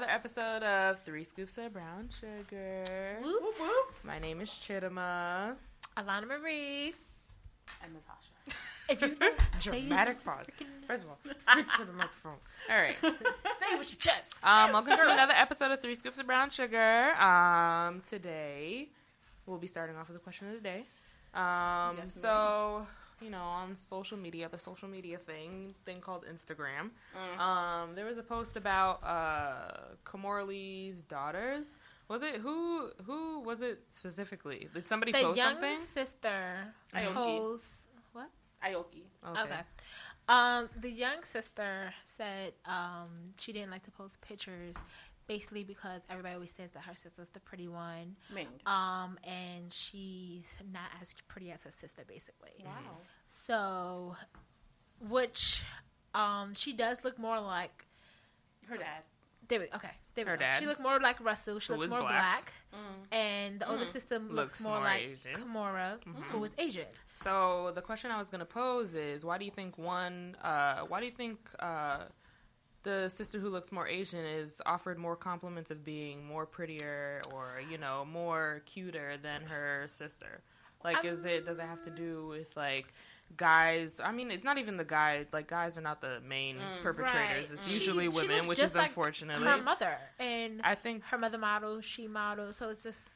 welcome to another episode of Three Scoops of Brown Sugar. Whoop, whoop. My name is Chittima. Alana Marie. And Natasha. If you Dramatic it, pause. First of all, speak to the microphone. All right. say it with your chest. Um, welcome to another episode of Three Scoops of Brown Sugar. Um, today we'll be starting off with a question of the day. Um, Yes, so you know, on social media, the social media thing thing called Instagram, Mm. um, there was a post about uh, Kimora Lee's daughters. Was it who? Who was it specifically? Did somebody post something? The post young something? sister Aoki. posed. What? Aoki. Okay. Um, the young sister said um, she didn't like to post pictures, basically because everybody always says that her sister's the pretty one, Ming. um, and she's not as pretty as her sister, basically. Wow. So, which um, she does look more like. Her dad. There we, okay, there we Her go. dad. She looked more like Russell. She Who looks more black. black. Mm. and the older sister looks, Looks more, more like Asian. Kimora, was Asian. So the question I was gonna pose is, why do you think one? Uh, why do you think uh, the sister who looks more Asian is offered more compliments of being more prettier or you know more cuter than her sister? Like, is it does it have to do with like? Guys, I mean, it's not even the guy. Like, guys are not the main mm, perpetrators. Right. It's usually she women, which is like unfortunately. Her mother and I think her mother models, she models, so it's just.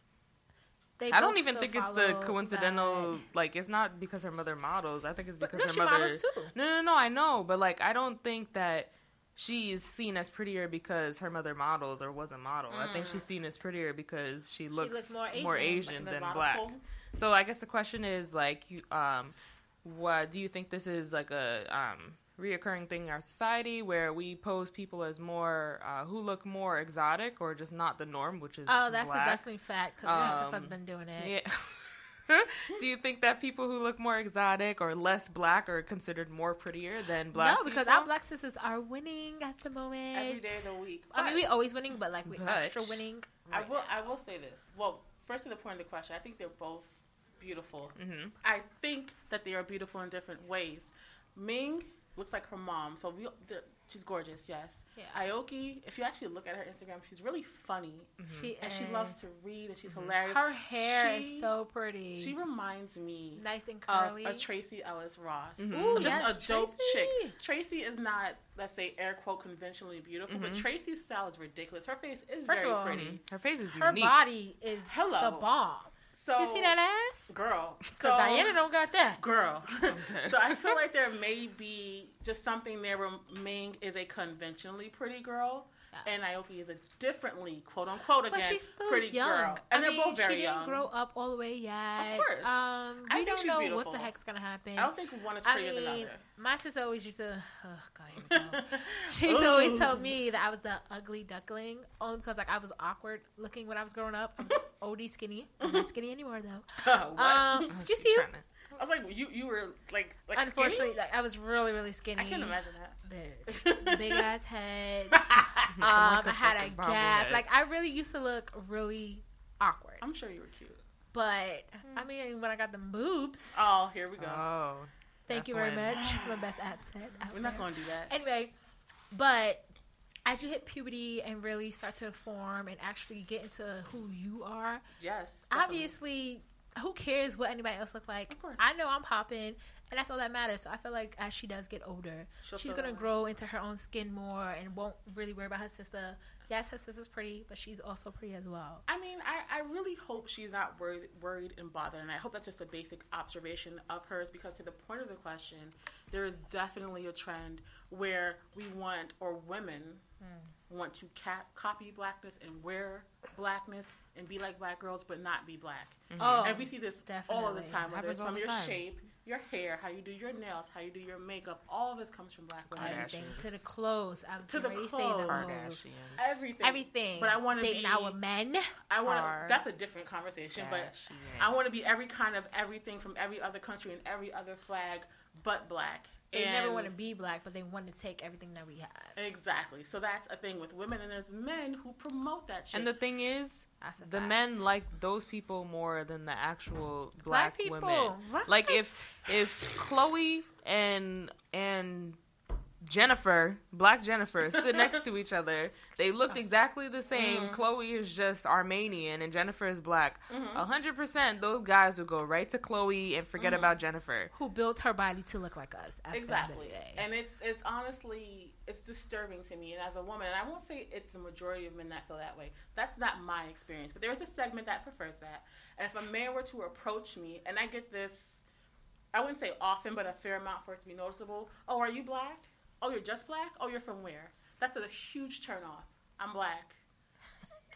They I don't even think it's the coincidental. that. Like, it's not because her mother models. I think it's because no, her mother. models too. No, no, no. I know, but like, I don't think that she is seen as prettier because her mother models or was a model. I think she's seen as prettier because she looks, looks more more Asian. Asian, than black. So I guess the question is like, you, um, what do you think this is like a um reoccurring thing in our society where we pose people as more uh, who look more exotic or just not the norm, which is Oh, that's black? a definitely fact because Um, Christopher's been doing it. Yeah. Do you think that people who look more exotic or less black are considered more prettier than black? no, because people? our black sisters are winning at the moment. Every day of the week. I mean, But we always winning, but like we But- extra winning. I will. now. I will say this. Well, first to the point of the question, I think they're both beautiful. Mhm. I think that they are beautiful in different ways. Ming looks like her mom, so we, the- she's gorgeous. Yes. Yeah. Aoki, if you actually look at her Instagram, she's really funny, mm-hmm. She and she loves to read, and she's mm-hmm. hilarious. Her hair She- is so pretty. She reminds me nice and of curly. a Tracee Ellis Ross. Mm-hmm. Ooh, just yes, a dope Tracee. chick. Tracee is not, let's say, air quote conventionally beautiful, but Tracee's style is ridiculous. Her face is First very of all, pretty. Her face is Her unique. body is Hello. the bomb. So You see that ass? girl? So Diana don't got that. girl. so I feel like there may be just something there where Ming is a conventionally pretty girl. Yeah. And Aoki is a differently, quote unquote, again, But she's still pretty young. girl. And I they're mean, both very she didn't young. grow up all the way yet. Of course. Um, I we think don't she's know beautiful. what the heck's gonna happen. I don't think one is I prettier than the other. my sister always used to. Oh God, here we go. She's always Ooh. told me that I was the ugly duckling, only because like I was awkward looking when I was growing up. I was OD skinny. I'm not skinny anymore though. what? Um, excuse you. I was like, you you were like like Unfortunately, skinny? like I was really really skinny. I can't imagine that. Bitch. Big ass head. Um, I a had a gap. bobblehead. Like I really used to look really awkward. I'm sure you were cute. But I mean, when I got the boobs, Oh, here we go. Oh, thank you very when- much. My best asset. out we're not going to do that. Anyway, but as you hit puberty and really start to form and actually get into who you are, yes. definitely. obviously, who cares what anybody else look like? Of course. I know I'm popping, and that's all that matters. So I feel like as she does get older, She'll she's gonna grow into her own skin more and won't really worry about her sister. Yes, her sister's pretty, but she's also pretty as well. I mean, I, I really hope she's not worried, worried and bothered, and I hope that's just a basic observation of hers. Because to the point of the question, there is definitely a trend where we want, or women hmm. want to cap, copy blackness and wear blackness and be like black girls, but not be black. Mm-hmm. Oh, and we see this all the time, whether Happens it's from your time. shape, your hair, how you do your nails, how you do your makeup. All of this comes from black women. everything to the clothes. I was To the ready to say the clothes. clothes. Everything. Everything. But I want to dating be. our men. I want. That's a different conversation, but. I want to be every kind of everything from every other country and every other flag, but black. They and never want to be black, but they want to take everything that we have. Exactly. So that's a thing with women, and there's men who promote that shit. And the thing is, That's a the fact. men like those people more than the actual black, Black people, women. right. Like if if Chloe and and Jennifer, Black Jennifer, stood next to each other. They looked exactly the same. Mm-hmm. Chloe is just Armenian and Jennifer is black. Mm-hmm. A hundred percent, those guys would go right to Chloe and forget Mm-hmm. about Jennifer. Who built her body to look like us? at the end of Exactly. the day. And it's it's honestly it's disturbing to me. And as a woman, and I won't say it's the majority of men that feel that way. That's not my experience. But there's a segment that prefers that. And if a man were to approach me, and I get this, I wouldn't say often, but a fair amount for it to be noticeable. Oh, are you black? Oh, you're just black? Oh, you're from where? That's a huge turn off. I'm black.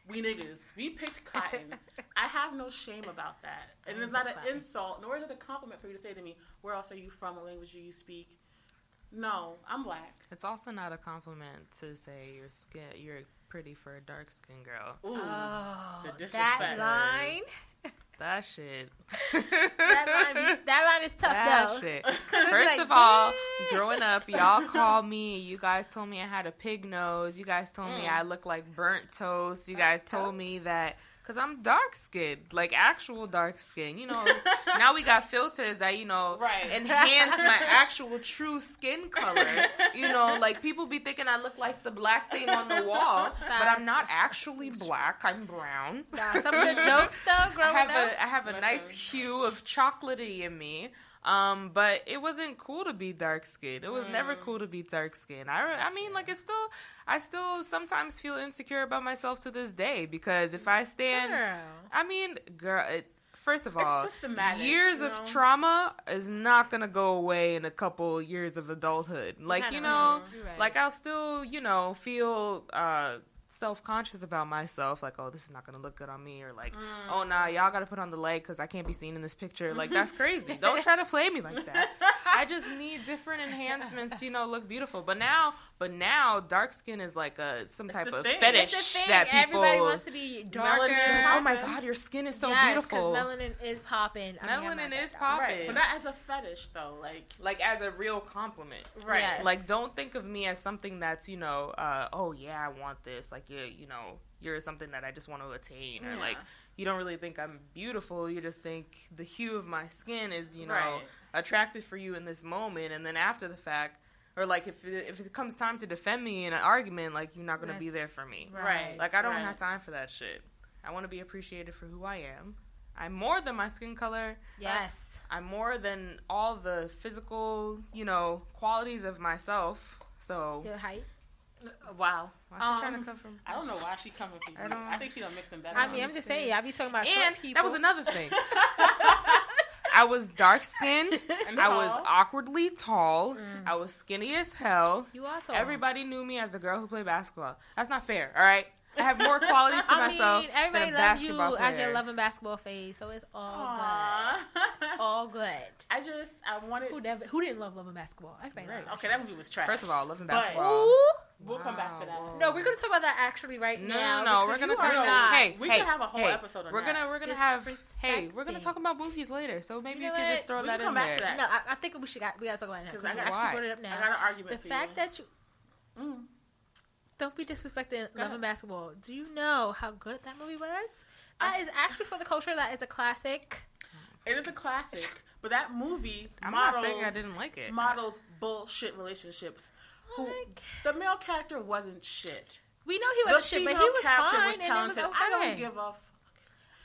We niggas. We picked cotton. I have no shame about that. And it's not an Cotton. insult, nor is it a compliment for you to say to me, where else are you from? What language do you speak? No, I'm black. It's also not a compliment to say your skin, you're pretty for a dark skinned girl. Ooh. Oh, The that disrespect. line. That shit. That line, that line is tough That though. shit. First like, of all, growing up, y'all called me. You guys told me I had a pig nose. You guys told me Mm. I look like burnt toast. You guys told me that because I'm dark skinned, like actual dark skin. You know, now we got filters that you know Right. enhance my actual true skin color. You know, like people be thinking I look like the black thing on the wall, but I'm not actually black. I'm brown. Nah, some of the jokes though, growing I have up. a I have a nice hue of chocolatey in me. Um, but it wasn't cool to be dark skinned. It was never Mm. cool to be dark skinned. I, I mean, like it's still, I still sometimes feel insecure about myself to this day because if I stand, Girl. I mean, girl, it, first of all, years you of trauma is not gonna go away in a couple years of adulthood. Like you know, right. like I'll still, you know, feel uh self conscious about myself. Like, oh, this is not gonna look good on me, or like, mm. oh, nah, y'all gotta put on the leg because I can't be seen in this picture. Like, that's crazy. Don't try to play me like that. I just need different enhancements to, you know, look beautiful. But now, but now, dark skin is like a some type the of thing. fetish It's a thing. that people. Everybody wants to be darker. Melanin. oh my god, your skin is so yes, beautiful. because melanin is popping. I mean, Melanin not is popping. Right. But not as a fetish though. Like like as a real compliment. right. Yes. Like, don't think of me as something that's, you know, uh, oh yeah, I want this. Like, you, you know, you're something that I just want to attain, or Yeah. like, you don't really think I'm beautiful. You just think the hue of my skin is, you know, Right. Attractive for you in this moment, and then after the fact, or like if it, if it comes time to defend me in an argument, like you're not gonna be there for me. Right. Like I don't Right. have time for that shit. I want to be appreciated for who I am. I'm more than my skin color. Yes. I'm more than all the physical, you know, qualities of myself. So Your height. Wow. Um, trying to come from? I don't know why she coming for you. I I, don't- think she don't mix them better. I mean, I'm just saying. I be talking about And short people. that was another thing. I was dark skinned. And I was awkwardly tall. Mm. I was skinny as hell. You are tall. Everybody knew me as a girl who played basketball. That's not fair. All right. I have more qualities to I myself mean, everybody than a loves you basketball player. as your loving basketball phase, so it's all Aw. good. All good. I just I wanted. Who never? Who didn't love loving basketball? Everybody Right. Okay, that movie was trash. First of all, loving But- basketball. Ooh. We'll come back to that. Wow. No, we're gonna talk about that actually right No, now. no, because we're gonna you are come. not. Hey, We hey, could have a whole hey, episode on We're that. gonna, we're gonna have. Hey, we're gonna talk about movies later, so maybe You you, know could what? just throw We that can in come back there. to that. No, I, I think we should. Got, we gotta talk about it now. Because Because I you got- Why? actually brought it up now. I got an argument. The for fact you. that you Mm. don't be disrespecting Go loving ahead. basketball. Do you know how good that movie was? That is actually for the culture. That is a classic. it is a classic, but that movie I'm models, not saying I didn't like it. models bullshit relationships. Who, Like- the male character wasn't shit. We know he The was shit, but he was fine was and it was okay. I don't give a. F-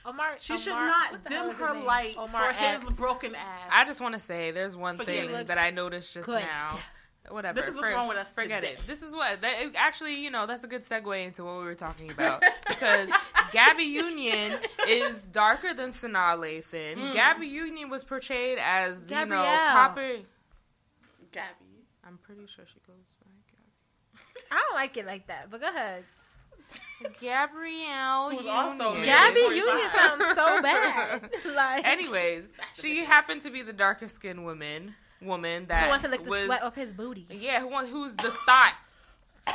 Omar. she should not what the hell dim her name? light Omar for his broken ass. I just want to say there's one Forget thing that I noticed just Good. now. Whatever. This is what's for- wrong with us Forget today. it. This is what that, it- actually, you know, that's a good segue into what we were talking about because Gabby Union is darker than Sanaa Lathan. Mm. Gabby Union was portrayed as you know Gabrielle. proper. Gabby. I'm pretty sure she goes by Gabby. I don't like it like that, but go ahead. Gabrielle Who's Union. also Gabby 45. Union sounds so bad. like Anyways, she happened to be the darker skinned woman. Woman that who wants to lick the was, sweat off his booty? Yeah, who wants, who's the thought?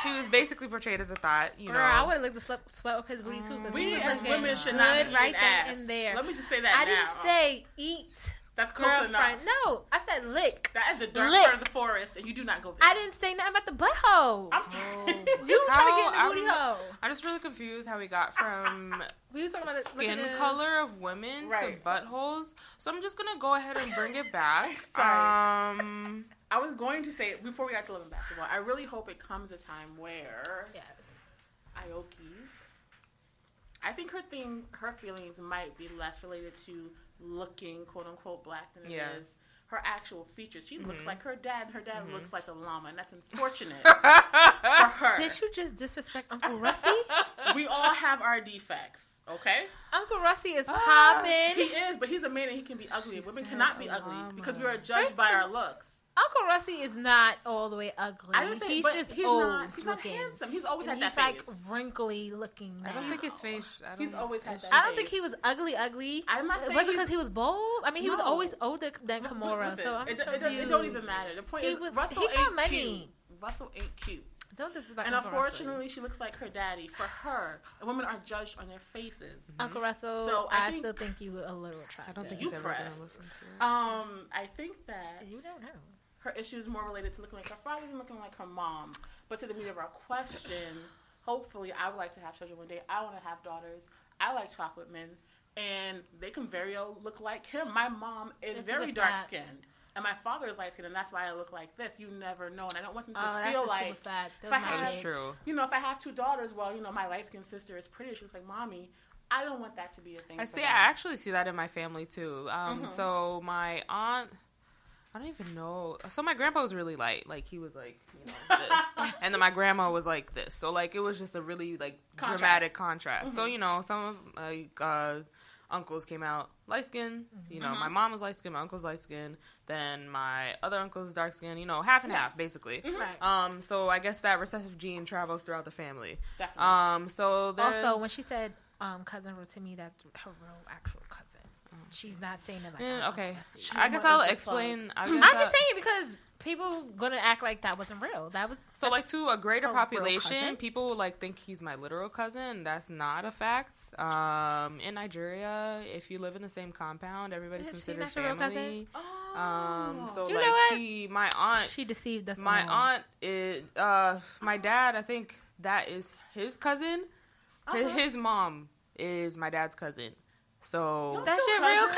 She was basically portrayed as a thought. You know, I would have licked the sweat, sweat off his booty too. 'cause he We as women should not be good eating right ass. then and there. Let me just say that I now. didn't say eat, That's close enough. girlfriend. No, I said lick. That is the dark Lick. part of the forest, and you do not go there. I didn't say nothing about the butthole. I'm sorry. You were trying to get in the How- booty I'm- hole. I'm just really confused how we got from We were talking about skin the- color of women Right. to buttholes. So I'm just gonna go ahead and bring it back. Um, I was going to say before we got to Love and Basketball, I really hope it comes a time where Yes. Aoki. I think her thing, her feelings might be less related to looking quote unquote black than it is Yeah. Mm-hmm. her actual features. She looks like her dad, and her dad looks like a llama, and that's unfortunate for her. Did you just disrespect Uncle Rusty? we all have our defects, okay? Uncle Rusty is popping. He is, but he's a man and he can be ugly. She Women cannot be ugly llama. because we are judged First by our looks. Uncle Rusty is not all the way ugly. I didn't say, he's but just he's old not. He's not handsome. He's always And had he's that like face. wrinkly looking. I don't think his face. I don't, He's always had that I don't think he was ugly, ugly. I'm not It saying wasn't because he was bold. I mean, he was always older than But- but Kimora, listen, so I'm it, it, confused. it, it don't even matter. The point He is, was- Russell he got ain't money. cute. Russell ain't cute. Don't disrespect And Uncle unfortunately, Russell. she looks like her daddy. For her, women are judged on their faces. Uncle Russell, So, I I, think- still think you were a little attractive. I don't think You he's ever gonna listen to it. Um, I think that you don't know. Her issue is more related to looking like her father than looking like her mom. But to the meat of our question, hopefully, I would like to have children one day. I want to have daughters. I like chocolate men, and they can very well look like him. My mom is This is very dark fact. skinned, and my father is light skinned, and that's why I look like this. You never know, and I don't want them to Oh, feel a like super fact. Those if I are my had- That is kids. true. you know, if I have two daughters, well, you know, my light skinned sister is pretty. She looks like mommy. I don't want that to be a thing. I for see. I actually see that in my family too. Um, Mhm. So my aunt, I don't even know. So my grandpa was really light. Like he was like, you know, this, and then my grandma was like this. So like it was just a really like Contrast. dramatic contrast. So Mhm. you know, some of my uh, uncles came out light skinned. You know, Mhm. my mom was light skin, My uncle's light skin. Then my other uncle's dark skin. You know, half and Yeah. half basically. Mhm. Right. Um, so I guess that recessive gene travels throughout the family. Definitely. Um, so there's Also, when she said um, cousin wrote to me, that her real actual cousin. She's not saying it like I'm okay, I guess I'll explain. I I'm just saying because people gonna act like that wasn't real. That was So, like, to a greater population, people like think he's my literal cousin. That's not a fact. Um, in Nigeria, if you live in the same compound, everybody's Is considered not your real cousin? family. oh. Um, so You like he, my aunt, she deceived us. my all. aunt is, uh, my dad. I think that is his cousin. Uh-huh. his mom is my dad's cousin. So That's Still your real cousin.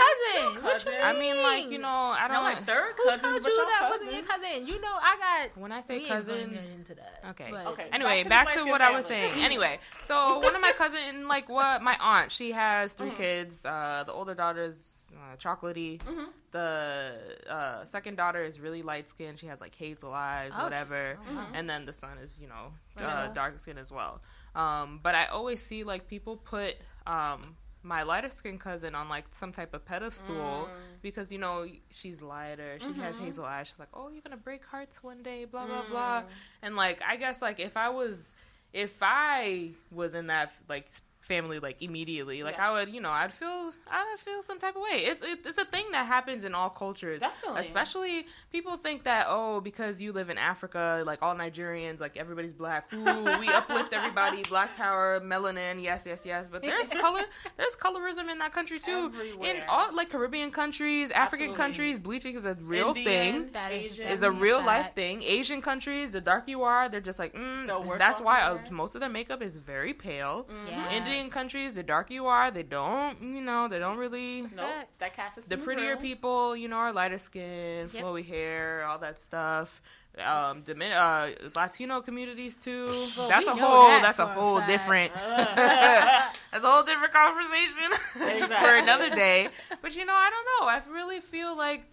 cousin. What you cousin. I mean, like you know, I don't like third Who cousins, told but you that cousins. wasn't your cousin? You know, I got. When I say we ain't cousin, get into that. Okay. But- Okay. Anyway, Back back to to, the what I was saying. Anyway, so one of my cousin, like what my aunt, she has 3 Mhm. kids. Uh, the older daughter is uh, chocolatey. Mhm. The uh, second daughter is really light skinned. She has like hazel eyes, Oh, whatever. oh, wow. And then the son is, you know, uh, dark skin as well. Um, but I always see like people put um, my lighter skinned cousin on like some type of pedestal Mm. because you know she's lighter. She has Mhm. hazel eyes. She's like, oh, you're gonna break hearts one day. Blah blah blah. And like, I guess like if I was, if I was in that like family like immediately, like Yeah. I would, you know, I'd feel, I'd feel some type of way. It's it, it's a thing that happens in all cultures. Definitely. Especially people think that oh because you live in Africa like all Nigerians like everybody's black ooh we uplift everybody black power melanin yes yes yes but there's color there's colorism in that country too in all like Caribbean countries African Absolutely. countries bleaching is a real Indian, thing That is is a real life thing. Asian countries, the darker you are, they're just like, mm, The that's why uh, most of their makeup is very pale. Yes. Indian countries, the darker you are, they don't, you know, they don't really. Nope. That caste is The prettier people, you know, are lighter skin, Yep. flowy hair, all that stuff. Um, Domin- uh, Latino communities too. Well, that's a whole. that That's a for a whole different. Uh, that's a whole different conversation for another day. But you know, I don't know. I really feel like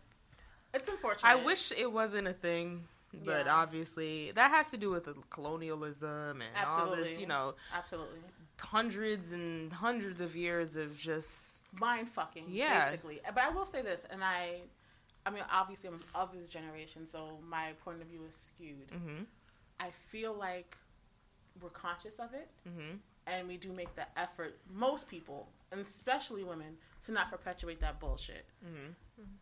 it's unfortunate. I wish it wasn't a thing, but Yeah. obviously that has to do with colonialism and all this, you know, Absolutely. Hundreds and hundreds of years of just Mind fucking. Yeah. Basically. But I will say this, and I, I mean, obviously I'm of this generation, so my point of view is skewed. hmm I feel like we're conscious of it, hmm and we do make the effort. Most people, and especially women, to not perpetuate that bullshit. hmm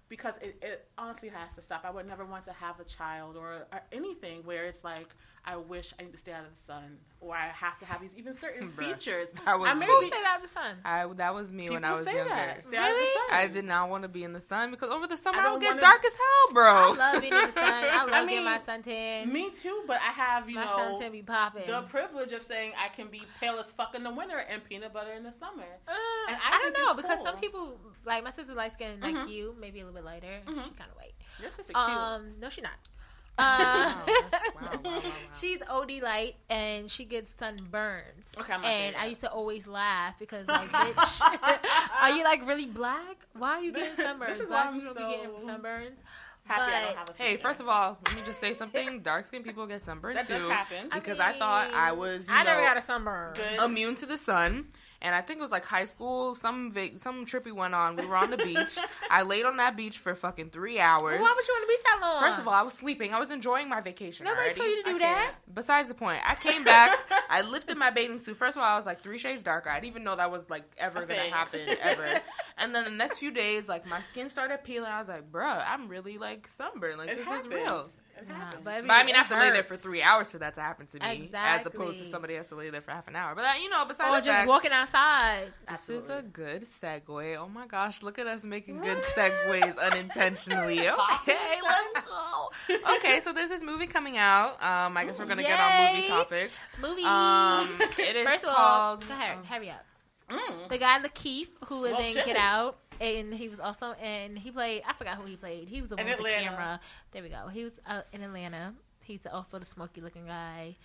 because it, it honestly has to stop. I would never want to have a child or, or anything where it's like I wish I need to stay out of the sun or I have to have these even certain Bruh. features. That was I me. may Who be- stayed out of the sun? I that was me when I was say younger. that. Stay out of the Really? sun. I did not want to be in the sun because over the summer I I, would get wanna- dark as hell, bro. I love being in the sun. I love I getting my mean, suntan. Me too, but I have you my know suntan be popping. the privilege of saying I can be pale as fuck in the winter and peanut butter in the summer. Uh, And I, I don't know because cool. some people, like my sister, light skin like Mhm. you, maybe a little bit lighter. Mhm. She kind of white. Your sister cute. Um, no, she not. Uh, Wow, wow, wow, wow, wow. she's OD light and she gets sunburns. Okay, I'm and there I used to always laugh because like, bitch, are you like really black? Why are you getting sunburns? this is black why I'm people be getting sunburns. Happy I But- don't have a Hey, first of all, let me just say something. Dark skinned people get sunburned that too. does happen. I Because I, thought I was, you I never got a sunburn. Good. immune to the sun. And I think it was like high school. Some vac- some trip we went on. We were on the beach. I laid on that beach for fucking three hours. Why would you on the beach that long? First of all, I was sleeping. I was enjoying my vacation. nobody already. told you to do that. Besides the point, I came back. I lifted my bathing suit. First of all, I was like three shades darker. I didn't even know that was like ever gonna happen ever. and then the next few days, like my skin started peeling. I was like, bruh, I'm really like sunburned. Like It this happens. is real. It Nah, happens. but, But I mean, I have it to lay there for three hours for that to happen to me, as opposed to somebody has to lay there for half an hour. But uh, you know, besides Or the just fact, walking outside. this is a good segue. Oh my gosh, look at us making good segues unintentionally. Okay, let's go. Okay, so there's this movie coming out. Um, I guess we're gonna get on movie topics. movie. Um, it is First of all, called. go ahead, um, hurry up. Mm. The guy LaKeith, who was Well, in shit. Get Out, and he was also in. He played. I forgot who he played. He was the In one with the camera. There we go. He was uh, in Atlanta. He's also the smoky looking guy.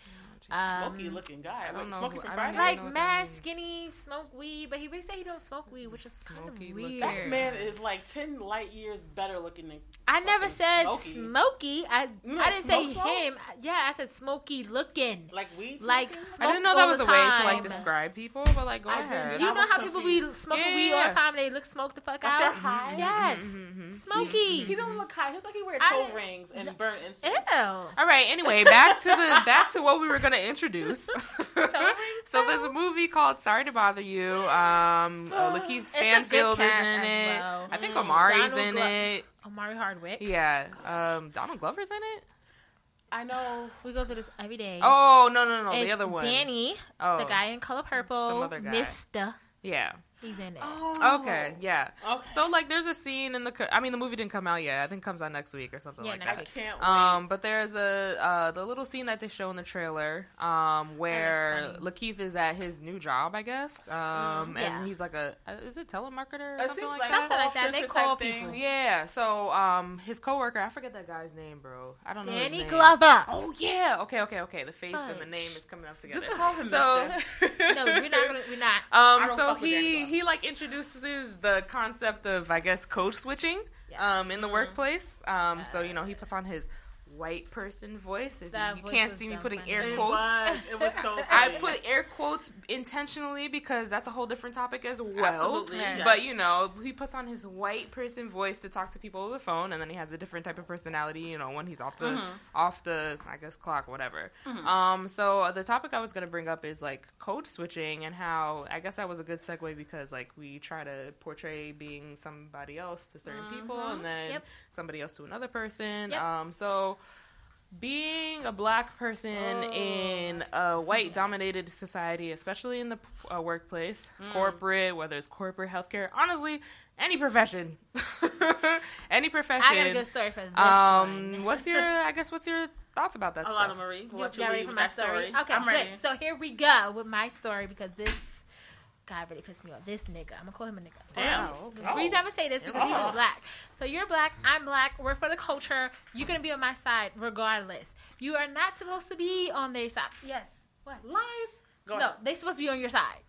Um, Smoky looking guy. I don't Like know Smoky who- from I Friday. like what mad skinny, smoke weed, but he really say he don't smoke weed, which is kind of weird. looking. that man is like ten light years better looking than. I never said Smokey. smoky. I You know, I didn't say smoke smoke? him. Yeah, I said smoky looking. Like weed. Like smoke I didn't know that was a way to like describe people, but like go I ahead. You I know was how people be confused. smoking Yeah, weed all the time? They look smoke the fuck Like out. they're high. Yes, Mhm. smoky. He don't look high. He look like he wear toe didn't- rings and burn incense. Ew. All right. Anyway, back to the back to what we were gonna introduce. so there's a movie called Sorry to Bother You. Um, uh, LaKeith It's Stanfield is in it. well. I think Mm. Omari's Donald in Glo- it. Omari Hardwick. Yeah. Um, Donald Glover's in it. I know. We go through this every day. Oh no no no the other one. Danny, Oh, the guy in Color Purple. Some other guy. Mister. Yeah. He's in it. Oh. Okay. Yeah. Okay. So like, there's a scene in the. I mean, the movie didn't come out yet. I think it comes out next week or something Yeah, like next that. I can't wait. Um, but there's a uh, the little scene that they show in the trailer, um, where funny. LaKeith is at his new job, I guess, um, Yeah. and he's like a uh, is it telemarketer or It something seems like like that? Something like that. They call type thing. people. Yeah. So um, his coworker, I forget that guy's name, bro. I don't know his Danny. Glover. Oh yeah. Okay. Okay. Okay. The face and the name is coming up together. Just call him so No, we're not gonna. We're not. Um, don't so fuck with Danny he Glover. He like introduces the concept of I guess code switching um in the workplace. Um, so you know he puts on his white person voice. As That you voice can't see me putting funny. air It quotes. was. It was so. I put air quotes intentionally because that's a whole different topic as well. Absolutely, yes. But you know, he puts on his white person voice to talk to people over the phone, and then he has a different type of personality. You know, when he's off the Mhm. off the I guess clock, whatever. Mhm. Um, so uh, the topic I was gonna bring up is like code switching and how I guess that was a good segue because like we try to portray being somebody else to certain people, Mhm. and then Yep. somebody else to another person. Yep. Um, so being a black person Oh, in a white dominated society, especially in the uh, workplace, Mm. corporate, whether it's corporate healthcare, honestly, any profession, any profession. I got a good story for this um, one. what's your? I guess what's your thoughts about that a stuff? lot of Marie. We'll You let you got ready lead for my story? story. Okay, I'm ready. good. So here we go with my story because this guy really pissed me off. This nigga, I'm gonna call him a nigga. Damn. Oh, The Oh. reason I'm gonna say this because he was black. So you're black, I'm black. We're for the culture. You're gonna be on my side regardless. You are not supposed to be on their side. Yes. What? Lies. Go No, ahead. they supposed to be on your side.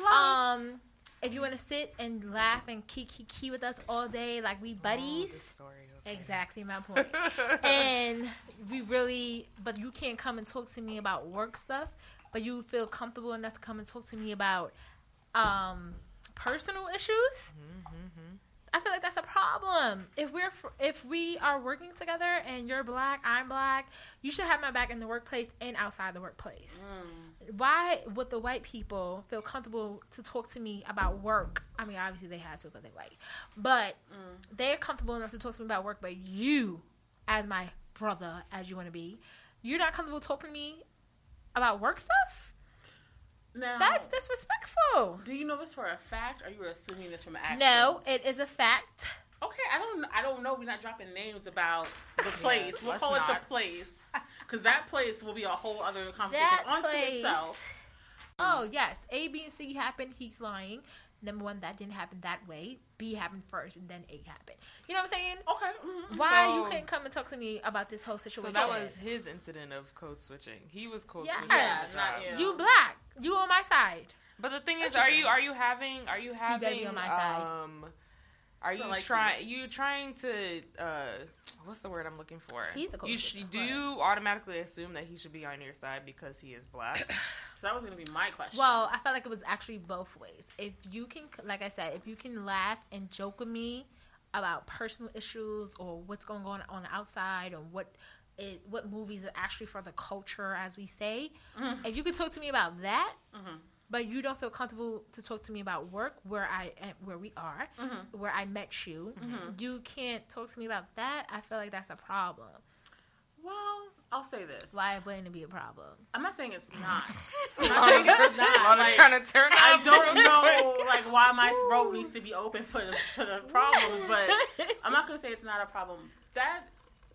Lies. Um, if you want to sit and laugh and key key key with us all day, like we buddies. Oh, this story, okay. Exactly my point. and we really, but you can't come and talk to me about work stuff, but you feel comfortable enough to come and talk to me about um, personal issues. I feel like that's a problem. If we're if we are working together and you're black, I'm black, you should have my back in the workplace and outside the workplace. Mm. Why would the white people feel comfortable to talk to me about work? I mean, obviously they have to because they're white, but Mm. they're comfortable enough to talk to me about work. But you, as my brother, as you want to be, you're not comfortable talking to me about work stuff. Now, That's disrespectful. do you know this for a fact? Or are you assuming this from actions? No, it is a fact. Okay, I don't. I don't know. We're not dropping names about the place. we'll let's call it the place because that place will be a whole other conversation That unto place. itself. Oh yes, A, B, and C happened. He's lying. number one, that didn't happen that way. B happened first, and then A happened. You know what I'm saying? Okay. mhm. Why So- you couldn't come and talk to me about this whole situation? So situation? that was his incident of code switching. He was code Yes. switching. Yeah, at not you. you black. You on my side. But the thing is, are just you it. are you having are you You having on my side. um are So, you like, trying you trying to uh what's the word I'm looking for? He's the you code sh- do you automatically assume that he should be on your side because he is black? So that was gonna be my question. Well, I felt like it was actually both ways. If you can, like I said, if you can laugh and joke with me about personal issues or what's going on on the outside or what it, what movies are actually for the culture, as we say, Mm-hmm. if you could talk to me about that, but you don't feel comfortable to talk to me about work where I where we are, Mm-hmm. where I met you, you can't talk to me about that. I feel like that's a problem. well, I'll say this. Why wouldn't it be a problem? I'm not saying it's not. I'm not saying it's not. Like, trying to turn I don't know like why my throat needs to be open for the for the problems, but I'm not gonna say it's not a problem. That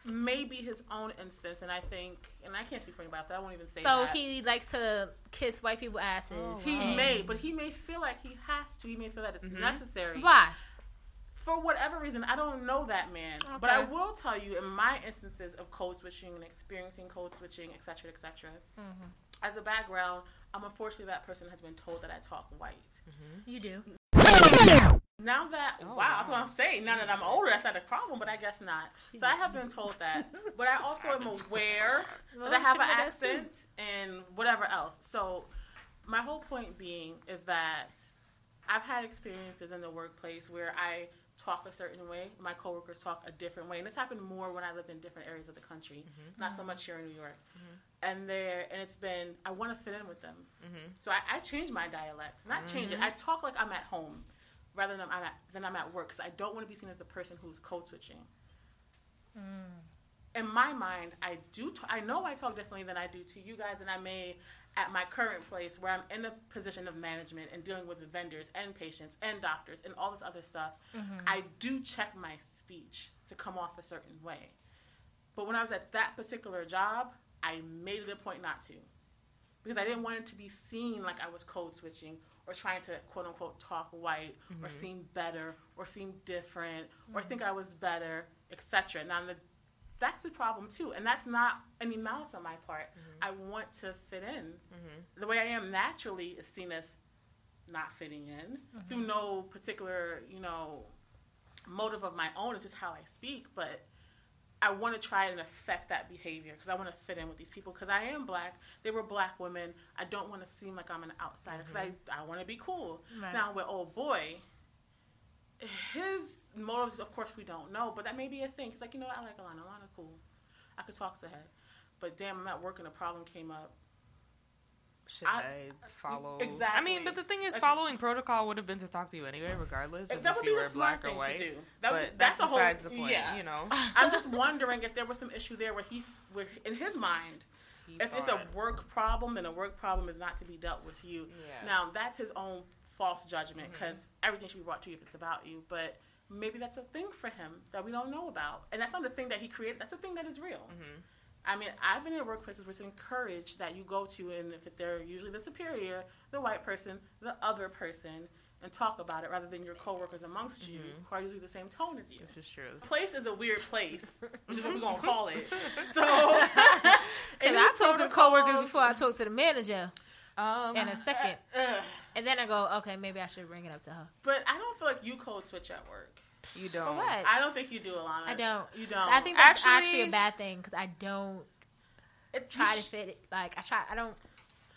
may be his own instance, and I think, and I can't speak for anybody, so I won't even say So that. he likes to kiss white people asses. Oh, He may, but he may feel like he has to. He may feel that it's Mhm. necessary. Why? For whatever reason, I don't know that man. But I will tell you, in my instances of code switching and experiencing code switching, etc., cetera, et cetera, Mm-hmm. as a background, I'm unfortunately that person has been told that I talk white. You do. Now that Oh, wow, I was wow. gonna say now that I'm older, that's not a problem, but I guess not. So I have been told that, but I also am aware that I have an should know that too. accent and whatever else. So my whole point being is that I've had experiences in the workplace where I talk a certain way, my coworkers talk a different way, and this happened more when I lived in different areas of the country, mm-hmm. not so much here in New York. Mm-hmm. And there, and it's been I want to fit in with them, Mhm. so I, I change my dialect, not change it. Mm-hmm. I talk like I'm at home, rather than I'm at, than I'm at work, because I don't want to be seen as the person who's code switching. Hmm. In my mind, I do. T- I know I talk differently than I do to you guys, and I may at my current place where I'm in a position of management and dealing with vendors and patients and doctors and all this other stuff. Mm-hmm. I do check my speech to come off a certain way. But when I was at that particular job, I made it a point not to. Because I didn't want it to be seen like I was code switching or trying to quote unquote talk white or mm-hmm. seem better or seem different or think mm-hmm. I was better, etc. Now the, that's the problem too. And that's not any malice on my part. Mm-hmm. I want to fit in. The way I am naturally is seen as not fitting in through no particular, you know, motive of my own. It's just how I speak. But I want to try and affect that behavior because I want to fit in with these people because I am black. They were black women. I don't want to seem like I'm an outsider because mm-hmm. I, I want to be cool. Right. Now, with old boy, his motives, of course, we don't know, but that may be a thing. He's like, you know what? I like Alana. Alana, cool. I could talk to her. But damn, I'm at work and a problem came up. Should I- I, follow? Exactly. I mean, but the thing is, Like- following protocol would have been to talk to you anyway, regardless of that if would you be were the smart black or thing white. to do. That would, But that's that's, the whole, besides the point, Yeah. you know. I'm just wondering if there was some issue there where he, where in his mind, He if it's a work problem, then a work problem is not to be dealt with you. Yeah. Now that's his own false judgment mm-hmm. because everything should be brought to you if it's about you. But maybe that's a thing for him that we don't know about, and that's not the thing that he created. That's a thing that is real. Mm-hmm. I mean, I've been in workplaces where it's encouraged that you go to, and if they're usually the superior, the white person, the other person, and talk about it rather than your coworkers amongst you mm-hmm. who are usually the same tone as you. This is true. Place is a weird place, which is what we're gonna call it. So, and I talk to coworkers before I talk to the manager Um, in a second, Ugh. and then I go, okay, maybe I should bring it up to her. But I don't feel like you code switch at work. You don't. what? I don't think you do, Alana. I don't. You don't. I think that's Actually- actually, a bad thing because I don't it, try you to fit it. Like I try, I don't.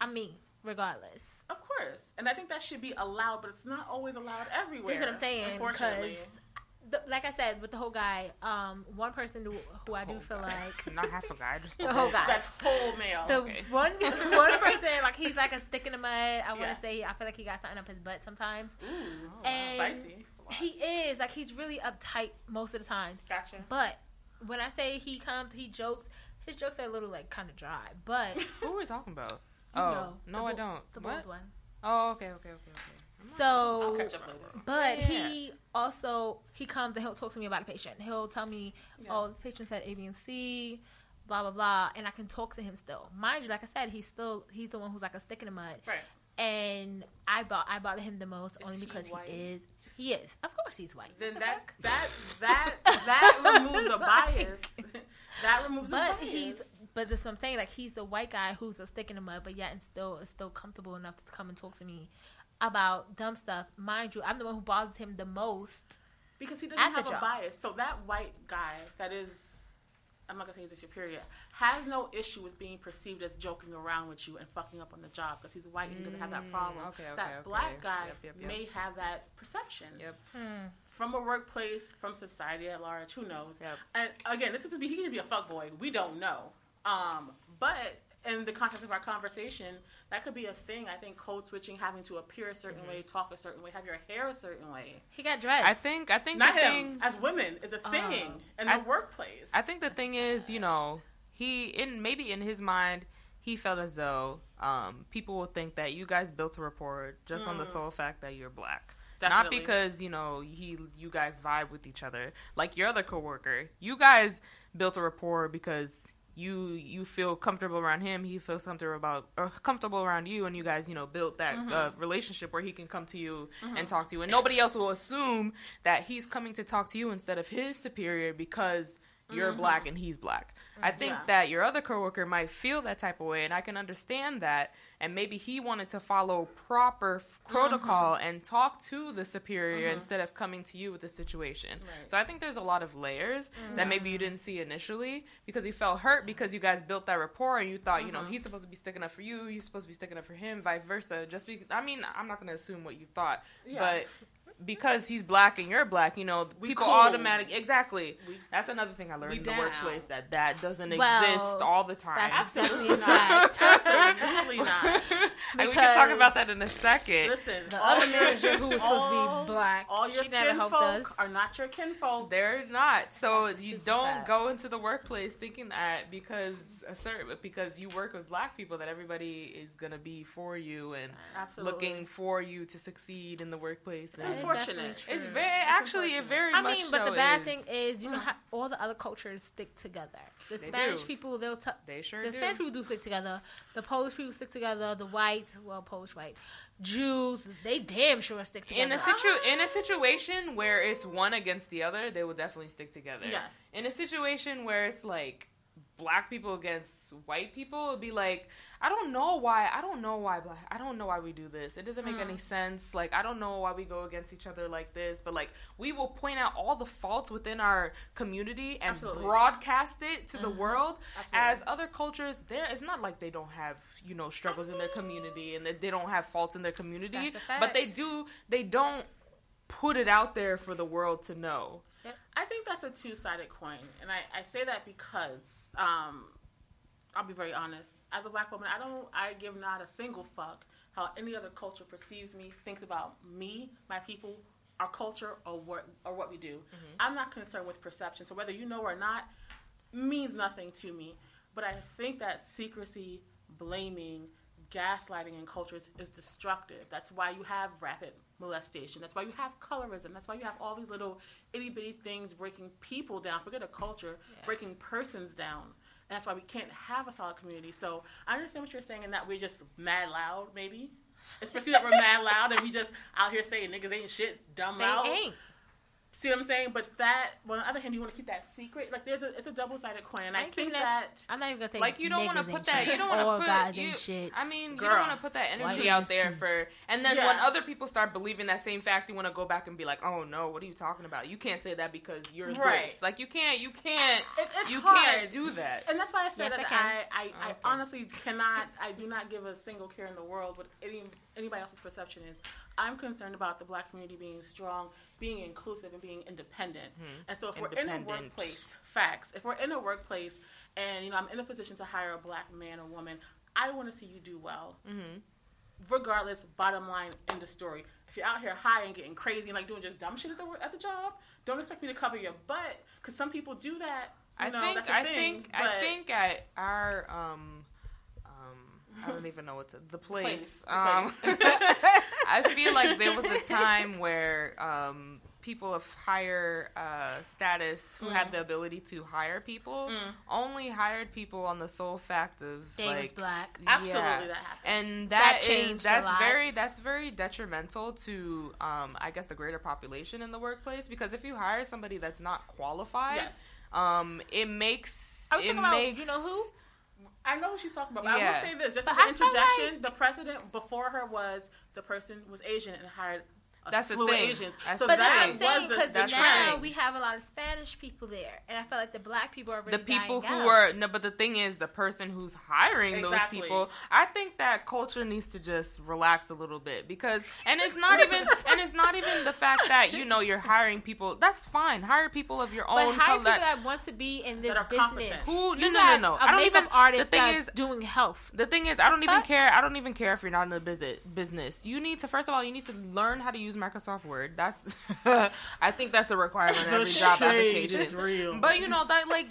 I'm me, regardless. Of course, and I think that should be allowed, but it's not always allowed everywhere. That's what I'm saying. Unfortunately, Because, like I said, with the whole guy, um, one person who, who I do feel guy. like not half a guy, just The whole guy. that whole male. the Okay. one one person like he's like a stick in the mud. I want to Yeah. say I feel like he got something up his butt sometimes. Ooh, And spicy. He is like he's really uptight most of the time. Gotcha. But when I say he comes, he jokes. His jokes are a little like kind of dry, but Who are we talking about? Oh, know, no, the I don't. The What? bold one. Oh, okay, okay, okay, okay. I'll So, catch but Yeah. he also he comes and he'll talk to me about a patient. He'll tell me, Yeah. "Oh, this patient said A, B, and C." Blah blah blah, and I can talk to him still. Mind you, like I said, he's still he's the one who's like a stick in the mud. Right. and I bought I bother him the most Is only because white? he is he is of course he's white. then the that fuck? that that that removes a bias. that removes but a bias. But he's but this is what I'm saying like he's the white guy who's a stick in the mud but yet and still is still comfortable enough to come and talk to me about dumb stuff. Mind you, I'm the one who bothers him the most. because he doesn't have a job. bias. So that white guy that is. I'm not gonna say he's a superior. Has no issue with being perceived as joking around with you and fucking up on the job because he's white and he doesn't have that Mm, problem. okay, okay, that okay. black guy Yep, yep, yep. may have that perception. Yep. Hmm. from a workplace, from society at large. Who knows? Yep. And again, this is be he could be a fuckboy. We don't know. Um, but in the context of our conversation, that could be a thing. I think code switching, having to appear a certain Mm-hmm. way, talk a certain way, have your hair a certain way. He got dreads. I think I think Not the him thing as women is a thing Oh. in the I- workplace. I think the thing is, you know, he in maybe in his mind he felt as though um, people will think that you guys built a rapport just on the sole fact that you're black. Not because, you know, he you guys vibe with each other. Like your other coworker. You guys built a rapport because you you feel comfortable around him, he feels comfortable about or comfortable around you and you guys, you know, built that mm-hmm. uh, relationship where he can come to you mm-hmm. and talk to you and nobody else will assume that he's coming to talk to you instead of his superior because you're mm-hmm. black and he's black. I think Yeah. that your other coworker might feel that type of way, and I can understand that. And maybe he wanted to follow proper protocol uh-huh. and talk to the superior uh-huh. instead of coming to you with the situation. Right. So I think there's a lot of layers mm-hmm. that maybe you didn't see initially because you felt hurt because you guys built that rapport and you thought, you know, uh-huh. he's supposed to be sticking up for you, you're supposed to be sticking up for him, vice versa. Just because, I mean, I'm not going to assume what you thought, Yeah. but because he's black and you're black, you know, We people cool. automatically exactly. We- That's another thing I learned in the down. workplace that that doesn't Well, exist all the time. that's Absolutely definitely a not. Absolutely not. and we can talk about that in a second. Listen, The all other manager who was supposed to be black, All your she never skin helped folk us. are not your kinfolk. They're not. So That's you don't fact. go into the workplace thinking that because a certain because you work with black people that everybody is gonna be for you and Absolutely. looking for you to succeed in the workplace. It's And unfortunate. it's very It's actually it very I much mean, but the bad is. thing is, you know Mm. how all the other cultures stick together. The Spanish do. people, they'll t- they sure the do. Spanish people do stick together. The Polish people stick together. The whites, well, Polish white, Jews, they damn sure stick together. in a situ- in a situation where it's one against the other, they will definitely stick together. Yes. In a situation where it's like black people against white people, it'd be like I don't know why I don't know why black I don't know why we do this. It doesn't make Hmm. any sense. Like I don't know why we go against each other like this, but like we will point out all the faults within our community and Absolutely. broadcast it to the Mm-hmm. world. Absolutely. As other cultures, there it's not like they don't have, you know, struggles in their community and that they don't have faults in their community, but they do they don't put it out there for the world to know. I think that's a two sided coin. And I, I say that because um, I'll be very honest. As a black woman, I don't I give not a single fuck how any other culture perceives me, thinks about me, my people, our culture, or what or what we do. I'm not concerned with perception. So whether you know or not means nothing to me. But I think that secrecy, blaming, gaslighting in cultures is destructive. That's why you have rapid molestation. That's why you have colorism. That's why you have all these little itty bitty things breaking people down. Forget a culture, Yeah. breaking persons down. And that's why we can't have a solid community. So I understand what you're saying in that we're just mad loud, maybe. It's perceived that we're mad loud and we just out here saying niggas ain't shit, dumb they loud. ain't. See what I'm saying? But that, well, on the other hand, you want to keep that secret. Like, there's a, it's a double sided coin. And I, ain't think that, I'm not even gonna say Like you don't want to put that. You don't want to put. guys you, shit. I mean, you don't want to put that energy out there too. for. And then Yeah. when other people start believing that same fact, you want to go back and be like, "Oh no, what are you talking about? You can't say that because you're Right. this. Like you can't. You can't. it, it's you hard. can't do that." And that's why I said Yes, that I can. I, I, I Okay. honestly cannot, I do not give a single care in the world what any, anybody else's perception is. I'm concerned about the black community being strong, being inclusive, and being independent. And so if we're in a workplace, facts, if we're in a workplace and, you know, I'm in a position to hire a black man or woman, I want to see you do well. Mm-hmm. Regardless, bottom line, end of story. If you're out here high and getting crazy and like doing just dumb shit at the, at the job, don't expect me to cover your butt because some people do that. You I know, think. I thing, think. but- I think at our um. I don't even know what to the place. The Um, place. I feel like there was a time where um, people of higher uh, status who Mm. had the ability to hire people only hired people on the sole fact of They like black. Absolutely, that happens. and That that is changed a that's lot. very that's very detrimental to um I guess the greater population in the workplace because if you hire somebody that's not qualified yes. um it makes I was it talking about, makes you know who? I know who she's talking about, but I Yeah. will say this just But as an I interjection: the president before her was the person was Asian and hired a That's the thing. Asians. That's so But that's that what I'm saying was because the, that's the now trend. we have a lot of Spanish people there, and I feel like the black people are really the people dying who out. are no but the thing is the person who's hiring Exactly. those people i think that culture needs to just relax a little bit because and it's not even and it's not even the fact that you know you're hiring people that's fine hire people of your own. But hire color people that wants to be in this That are business. competent. who no You no no no a i don't even artist the thing that's is doing health. the thing is, I don't even care. I don't even care if you're not in the business. Business. You need to first of all, you need to learn how to use Microsoft Word. That's, I think that's a requirement in every job application. is real. But you know that like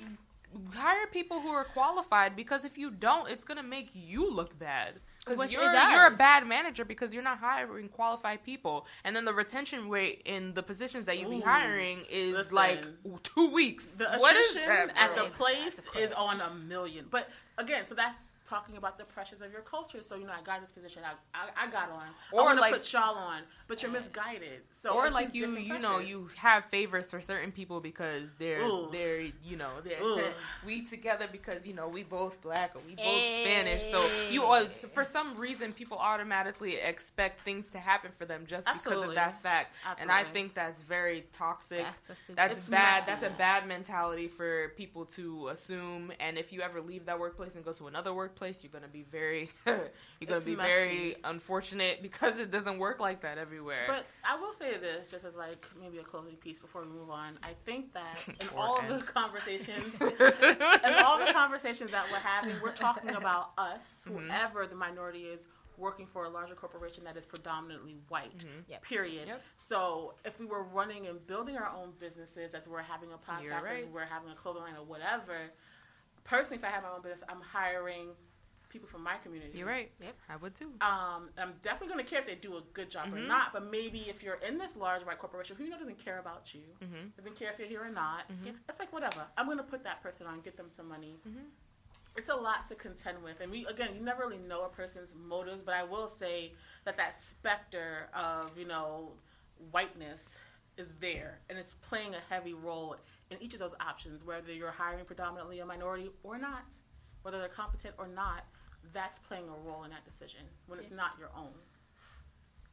hire people who are qualified because if you don't, it's gonna make you look bad. Because you're, you're a bad manager because you're not hiring qualified people, and then the retention rate in the positions that you be hiring is listen. like two weeks. the what is attrition that? at the place is on a million. But again, so that's talking about the pressures of your culture. So you know, I got this position. I I, I got on. Or I want to like- put y'all on, but you're misguided. So or like you you know you have favors for certain people because they're Ooh. they're you know they're Ooh. we together because you know we both black or we both Hey. Spanish so you so for some reason people automatically expect things to happen for them just because of that fact and I think that's very toxic That's a super. that's bad. messy. That's a bad mentality for people to assume. And if you ever leave that workplace and go to another workplace, you're gonna be very, you're gonna It's be messy. very unfortunate because it doesn't work like that everywhere. But I will say this, just as like maybe a closing piece before we move on. I think that in all of the conversations, in all the conversations that we're having, we're talking about us, Mm-hmm. whoever the minority is, working for a larger corporation that is predominantly white. Yep. Period. Yep. So if we were running and building our own businesses, as we're having a podcast, You're as we're having a clothing line or whatever, personally, if I have my own business, I'm hiring people from my community. You're right. Yep. I would too. Um, I'm definitely going to care if they do a good job or Mhm. not. But maybe if you're in this large white corporation who you know doesn't care about you, Mhm. doesn't care if you're here or not, Mhm. it's like whatever. I'm going to put that person on, get them some money. Mhm. It's a lot to contend with, and we again, you never really know a person's motives. But I will say that that specter of you know whiteness is there, and it's playing a heavy role in each of those options, whether you're hiring predominantly a minority or not, whether they're competent or not. That's playing a role in that decision when it's not your own.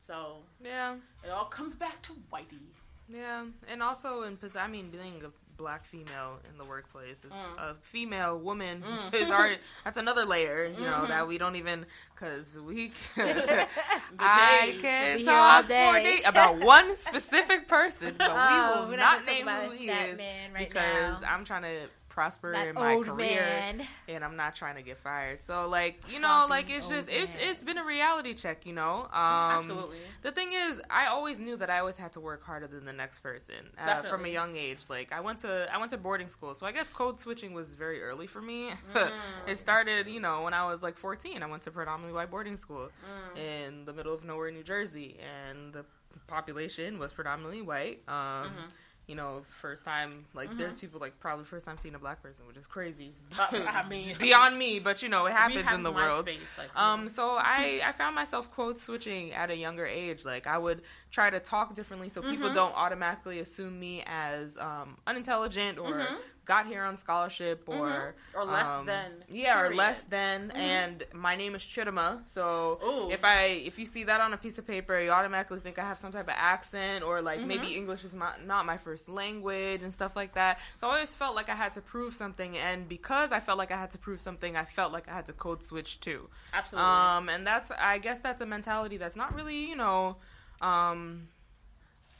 So Yeah, it all comes back to whitey. yeah, and also in I mean, being a black female in the workplace is Mm. a female woman Mm. is already that's another layer, you know, Mhm. that we don't even because we. The I can all talk for day. about one specific person, but Oh, we will not not name who he that is man right now. because now. I'm trying to prosper that in my career man. and I'm not trying to get fired. So like, you know, Fucking like it's just it's it's been a reality check, you know. Um Absolutely. The thing is, I always knew that I always had to work harder than the next person uh, from a young age. Like I went to I went to boarding school, so I guess code switching was very early for me. Mm. it started, you know, when I was like 14. I went to predominantly white boarding school Mm. in the middle of nowhere, New Jersey, and the population was predominantly white. Um, Mhm. You know, first time like Mhm. there's people like probably first time seeing a black person, which is crazy. Uh, I mean, beyond me, but you know it happens in the world. Space, like, Um, so I, I found myself code switching at a younger age. Like I would try to talk differently so people Mhm. don't automatically assume me as um, unintelligent or Mhm. Got here on scholarship or Mhm. Or less um, than, yeah or less than. Mhm. And my name is Chittima, so Ooh. if I if you see that on a piece of paper, you automatically think I have some type of accent or like Mhm. maybe English is my, not my first language and stuff like that. So I always felt like I had to prove something, and because I felt like I had to prove something, I felt like I had to code switch too. Absolutely. Um, and that's I guess that's a mentality that's not really you know, um,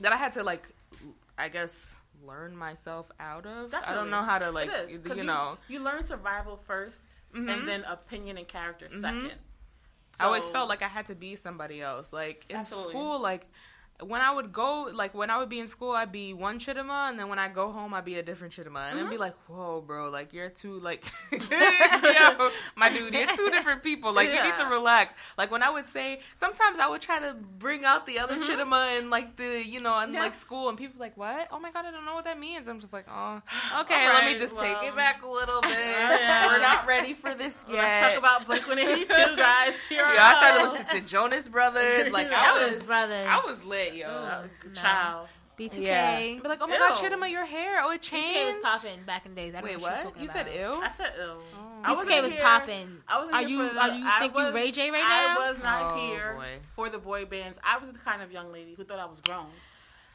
that I had to like, I guess learn myself out of. I don't know how to like is, 'cause you know. you learn survival 1st Mhm. and then opinion and character Mhm. second. I always felt like I had to be somebody else. Like in Absolutely. school, like when I would go, like when I would be in school, I'd be one Chidima, and then when I go home, I'd be a different Chidima, and I'd be mm-hmm. like, "Whoa, bro! Like you're two, like, yo, my dude, you're two different people. Like you need to relax." Like when I would say, sometimes I would try to bring out the other mm-hmm. Chidima in like the, you know, in Yeah. like school, and people like, "What? Oh my god, I don't know what that means." I'm just like, "Oh, okay, All let me right, just take it back a little bit. Yeah. We're not ready for this yet." Let's talk about Blink 182, guys. Here Yo, I I started listening to Jonas Brothers. Like I was, Brothers. I was lit, yo. Uh, No. Child. B2K. Yeah. Be like, oh my god, Chidima, your hair. Oh, it B2K was popping back in the days. I don't Wait, know what? what? You said ill? I said ill. Oh. Wasn't B2K was popping. I wasn't Are you- for are you I think you Ray J right I now? I was not Oh, here boy. for the boy bands. I was the kind of young lady who thought I was grown.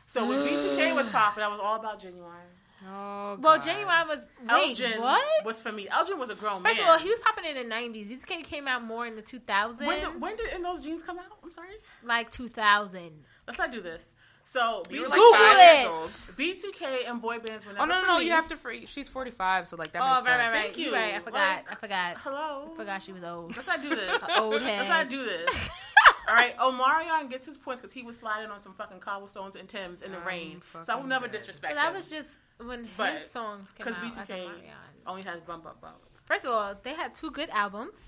So when B2K was popping, I was all about Ginuwine. Oh, Well, God. Ginuwine was wait Elgin what? was for me. Elgin was a grown First man. of all, he was popping in the nineties. B2K came out more in the two thousands, when did, when did In Those Jeans come out? I'm sorry. like two thousand. Let's not do this. So You were B2K, like Google five it. B2K and boy bands were oh, never Oh no, no, no! You have to. Free. She's forty-five, so like that Oh, makes right, right, sense. right. Thank You you. right. I forgot. Like- I forgot. Hello. I forgot she was old. Let's not do this. Old head. Let's not do this. All right, Omarion gets his points because he was sliding on some fucking cobblestones and Tims in the I'm rain. So I will never dead. disrespect But that him. was just when But- his songs came 'cause out. as B2K only has bump up bump. First of all, they had two good albums.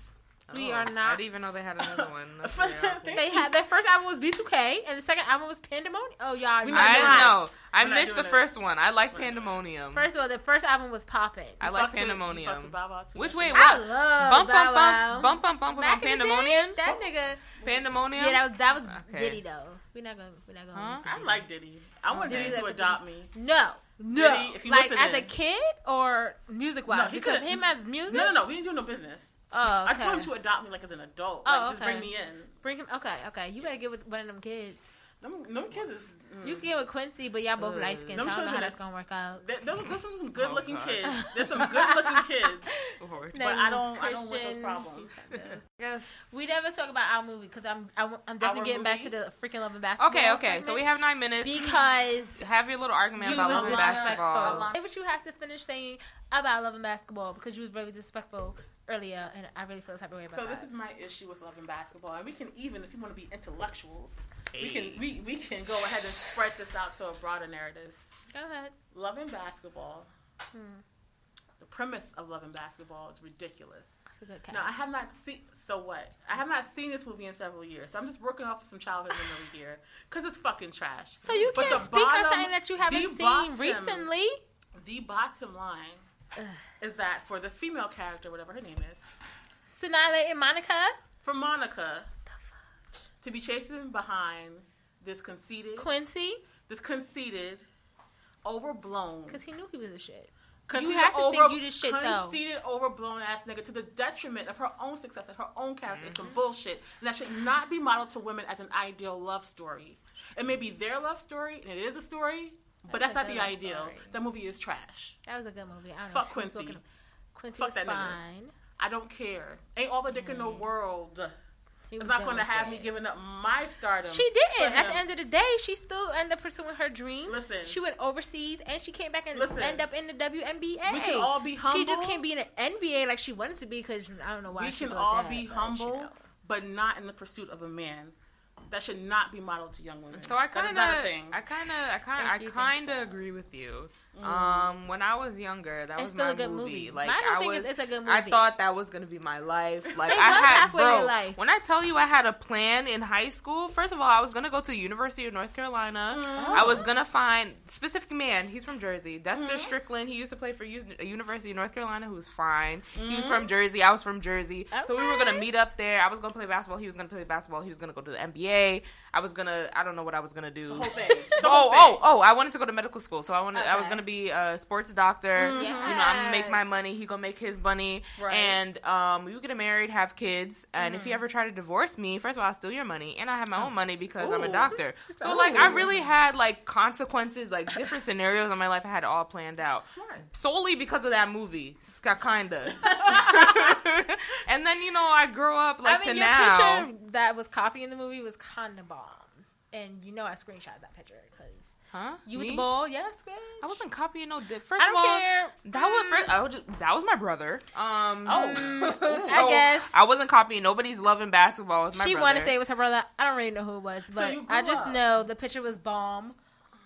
We Oh, are I not. didn't even know they had another one. That's Thank very awful. you. They had their first album was B2K, and the second album was Pandemonium. Oh, y'all, We not I didn't know. I We're missed doing the this. first one. I like We're not doing Pandemonium. First of all, the first album was popping. I like Fucks with- Pandemonium. with Bow Wow too. Which way? What? I love Bump, Bow bump, Wow. bump, bump, bump, bump was Back on in the day, Pandemonium. That nigga. Pandemonium. Yeah, that was that was Okay. Diddy though. We're not gonna we're not gonna. Huh? I like Diddy. I want Diddy Diddy to adopt me. No, no. If you like as a kid or music wise, No, because him as music. No, no, no. We didn't do no business. Oh, I told him to adopt me like as an adult. Oh, Like, just bring me in. Bring him. Okay, okay. You gotta get with one of them kids. Them, them kids is. Mm. You can get with Quincy, but y'all both Uh, light skinned. So them I don't know how children that's gonna work out. There- Those, those are some good looking Oh, God. kids. There's some good looking kids. Lord. But I don't- I don't want those problems. Yes. We never talk about our movie because I'm I, am i am definitely Our getting back to the freaking love and basketball. Okay, okay. So we have nine minutes. because have your little argument you about was love and basketball. Say what you have to finish saying about love and basketball because you was really disrespectful earlier, and I really feel the type of way about So that. this is my issue with love and basketball, and we can even, if you want to be intellectuals, we can we, we can go ahead and spread this out to a broader narrative. Go ahead. Love and basketball. Hmm. The premise of love and basketball is ridiculous. That's a good cast. Now I have not seen. So what? I have not seen this movie in several years. So I'm just working off of some childhood memory here because it's fucking trash. So you But can't speak on bottom- something that you haven't seen bottom- recently. The bottom line Ugh. is that for the female character, whatever her name is, Sonala and Monica, for Monica to be chasing behind this conceited, Quincy, this conceited, overblown, because he knew he was a shit. conceited, have to think you the shit, though. conceited, overblown ass nigga to the detriment of her own success and her own character. is Some mm-hmm. bullshit, and that should not be modeled to women as an ideal love story. It may be their love story, and it is a story, but That's that's, not the ideal. story. That movie is trash. That was a good movie. I don't know. Fuck was Quincy. Quincy Fuck was that nigga. I don't care. Ain't all the dick in the mm. world. He It's was not going to have me giving up my stardom. She didn't. At the end of the day, she still ended up pursuing her dream. Listen. she went overseas and she came back and Listen. ended up in the WNBA. We can all be humble. She just can't be in the NBA like she wanted to be because I don't know why we she can all that, be but, humble, you know. but not in the pursuit of a man. That should not be modeled to young women. So I kind of, not a thing. I kind of, I kind, If I kind of so. agree with you. Mm. Um, when I was younger, that It's was still my a good movie. movie. Like I don't I think was, it's- it's a good I thought that was gonna be my life. Like I had, halfway bro. life. When I tell you I had a plan in high school, first of all, I was gonna go to University of North Carolina. Mm-hmm. I was gonna find specific man. He's from Jersey. Dexter Mm-hmm. Strickland. He used to play for U- University of North Carolina. Who's fine. He Mm-hmm. was from Jersey. I was from Jersey. So we were gonna meet up there. I was gonna play basketball. He was gonna play basketball. He was gonna go to the NBA. I was gonna. I don't know what I was gonna do. Oh, oh, oh! I wanted to go to medical school, so I wanted. I was gonna be a sports doctor. You know, I'm gonna make my money. He gonna make his money, Right. and um, we would get married, have kids, and Mm. if he ever tried to divorce me, first of all, I'll steal your money, and I have my own money because I'm a doctor. So Ooh. like, I really had like consequences, like different scenarios in my life. I had it all planned out Smart. solely because of that movie, kinda. and then you know, I grew up like I mean, to your now. picture that was copying the movie was kind of bomb, and you know I screenshot that picture Huh? You with the ball? Yes, bitch. I wasn't copying no. Di- first I don't all, care. that was first. I was just, that was my brother. Um. Oh. I guess. I wasn't copying nobody's loving basketball with my she brother. wanted to say it was her brother. I don't really know who it was, but you I just up. know the picture was bomb.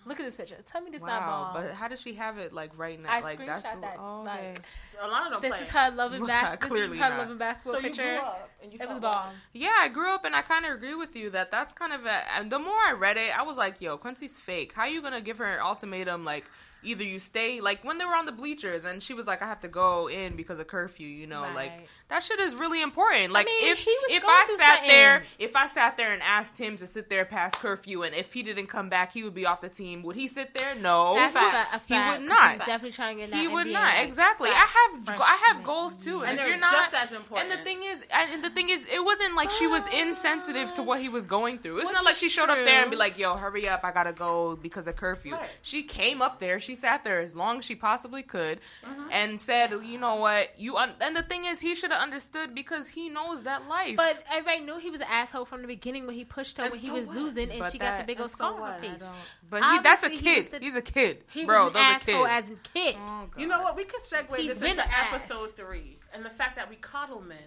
Look at this picture. Tell me this not Wow, bomb. but how does she have it like right now? I like screenshot that's that, Oh, like, okay. Alana don't this play. is her loving Yeah, basketball. This clearly is her not. loving basketball so you grew up and you It was felt like- Yeah, I grew up and I kind of agree with you that that's kind of a. And the more I read it, I was like, "Yo, Quincy's fake. How you gonna give her an ultimatum like?" Either you stay like when they were on the bleachers and she was like, I have to go in because of curfew, you know, like that shit is really important. Like mean, if he was if I sat something. there if I sat there and asked him to sit there past curfew and if he didn't come back he would be off the team, would he sit there? No. That's a, facts. fa- a He would not. He's definitely trying to get in He would NBA, not like, exactly. I facts. have I have goals too, and, And if they're you're not just as important. And the thing is, and the thing is, it wasn't like she was ah. insensitive to what he was going through. It's Which not like she showed up there and be like, "Yo, hurry up, I gotta go because of curfew." Right. She came up there, she sat there as long as she possibly could, Mm-hmm. and said, "You know what? You." Un-, and the thing is, he should have understood because he knows that life. But everybody knew he was an asshole from the beginning when he pushed her And when he was what? losing and But she got the that- big old and so scar on her face. but he, that's a Obviously, he kid. the- He's a kid, He bro. was those an are kids. as a kid. Oh, You know what? We could segue He's this into an ass. episode three, and the fact that we coddle men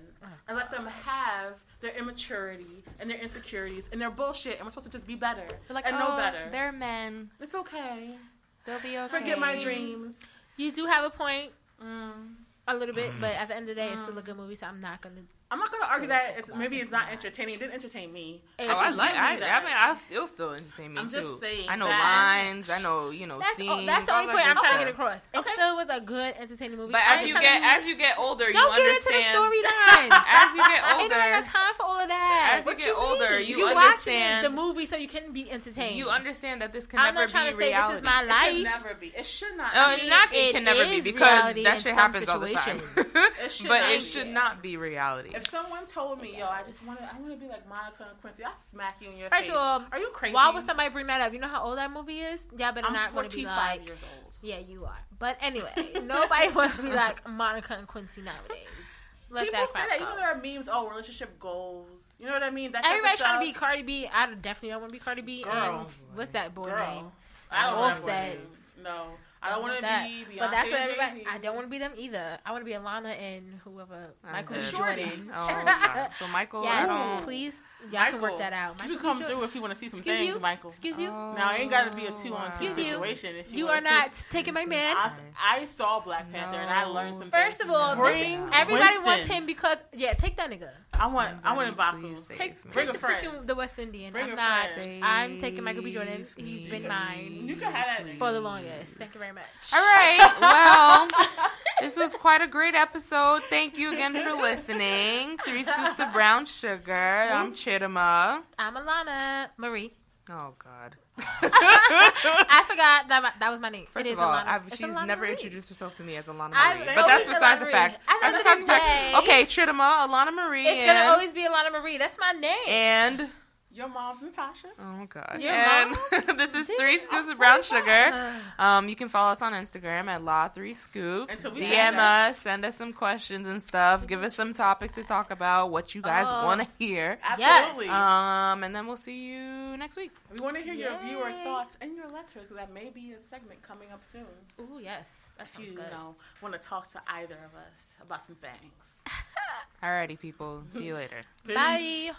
and let them have their immaturity and their insecurities and their bullshit, and we're supposed to just be better like, and oh, know better. They're men. It's okay. They'll be okay. Forget my dreams. You do have a point Mm. a little bit, but at the end of the day, it's still a good movie, so I'm not gonna. I'm not gonna argue that it's, maybe it's not entertaining. It didn't entertain me. Oh, I can like. give you I, that. I mean, I still still entertain me I'm too. just saying I know that- lines. I know you know That's, scenes. all, that's the only point I'm trying to get across. It Okay. still was a good, entertaining movie. But as you telling get as you get older, you don't get understand. into the storyline. As you get Ain't nobody got older, time for all of that. as you What get older, mean? you you understand- watching the movie so you can be entertained. you understand that this can I'm never not trying to say this is my It life. can never be. It should not. Be. not it, It can never be because that in shit happens all the time. But it should not be reality. If someone told me, "Yo, I just want to, I want to be like Monica and Quincy," I'd smack you in your First face. of all, are you crazy? Why would somebody bring that up? You know how old that movie is? Yeah, but I'm not want to be 45 like. years old. Yeah, you are. But anyway, nobody wants to be like Monica and Quincy nowadays. Let People that say that. go. You know, there are memes. Oh, relationship goals. You know what I mean? That type of Everybody trying to be. Cardi B. I definitely don't want to be Cardi B. Girl. And what's that boy name? girl. I don't to. No, I don't want to That. be. Beyonce But that's what everybody. Jay-Z. I don't want to be them either. I want to be Alana and whoever I'm Michael dead. B. Jordan. Oh, God. So Michael, I Yes, don't. please. Y'all can work that out. You can come Jordan. through if you want to see some Excuse things, you. Michael. Excuse you. Now it ain't got to be a oh, two on two situation. If you, You wanna are see- not taking my man. I, I saw Black Panther and I learned some First things. of all, Bring listen, everybody Winston. wants him because yeah, take that nigga. I want. I want Somebody Mbaku. please save Take. Bring take a the friend. freaking the West Indian. Bring I'm a not. friend. I'm taking Michael B. Jordan. He's been mine You can have that. for the longest. Thank you very much. All right. Well, this was quite a great episode. Thank you again for listening. Three scoops of brown sugar. I'm Chittima. I'm Alana Marie. Oh God. I forgot that my, that was my name. First of all. She's Alana never Marie. introduced herself to me as Alana I Marie. always But that's besides the fact. That's besides the fact. Okay, Chittima, Alana Marie, It's and, gonna always be Alana Marie. That's my name. and Your mom's Natasha. oh god, Your and this is three scoops of brown sugar. Um, you can follow us on Instagram at Law Three Scoops. DM us, send us some questions and stuff. Give us some topics to talk about, what you guys Oh. want to hear. Absolutely. Um, and then we'll see you next week. we want to hear your viewer thoughts and your letters because that may be a segment coming up soon. Ooh, yes, that If sounds you good. know want to talk to either of us about some things. Alrighty, people. See you later. Peace. Bye.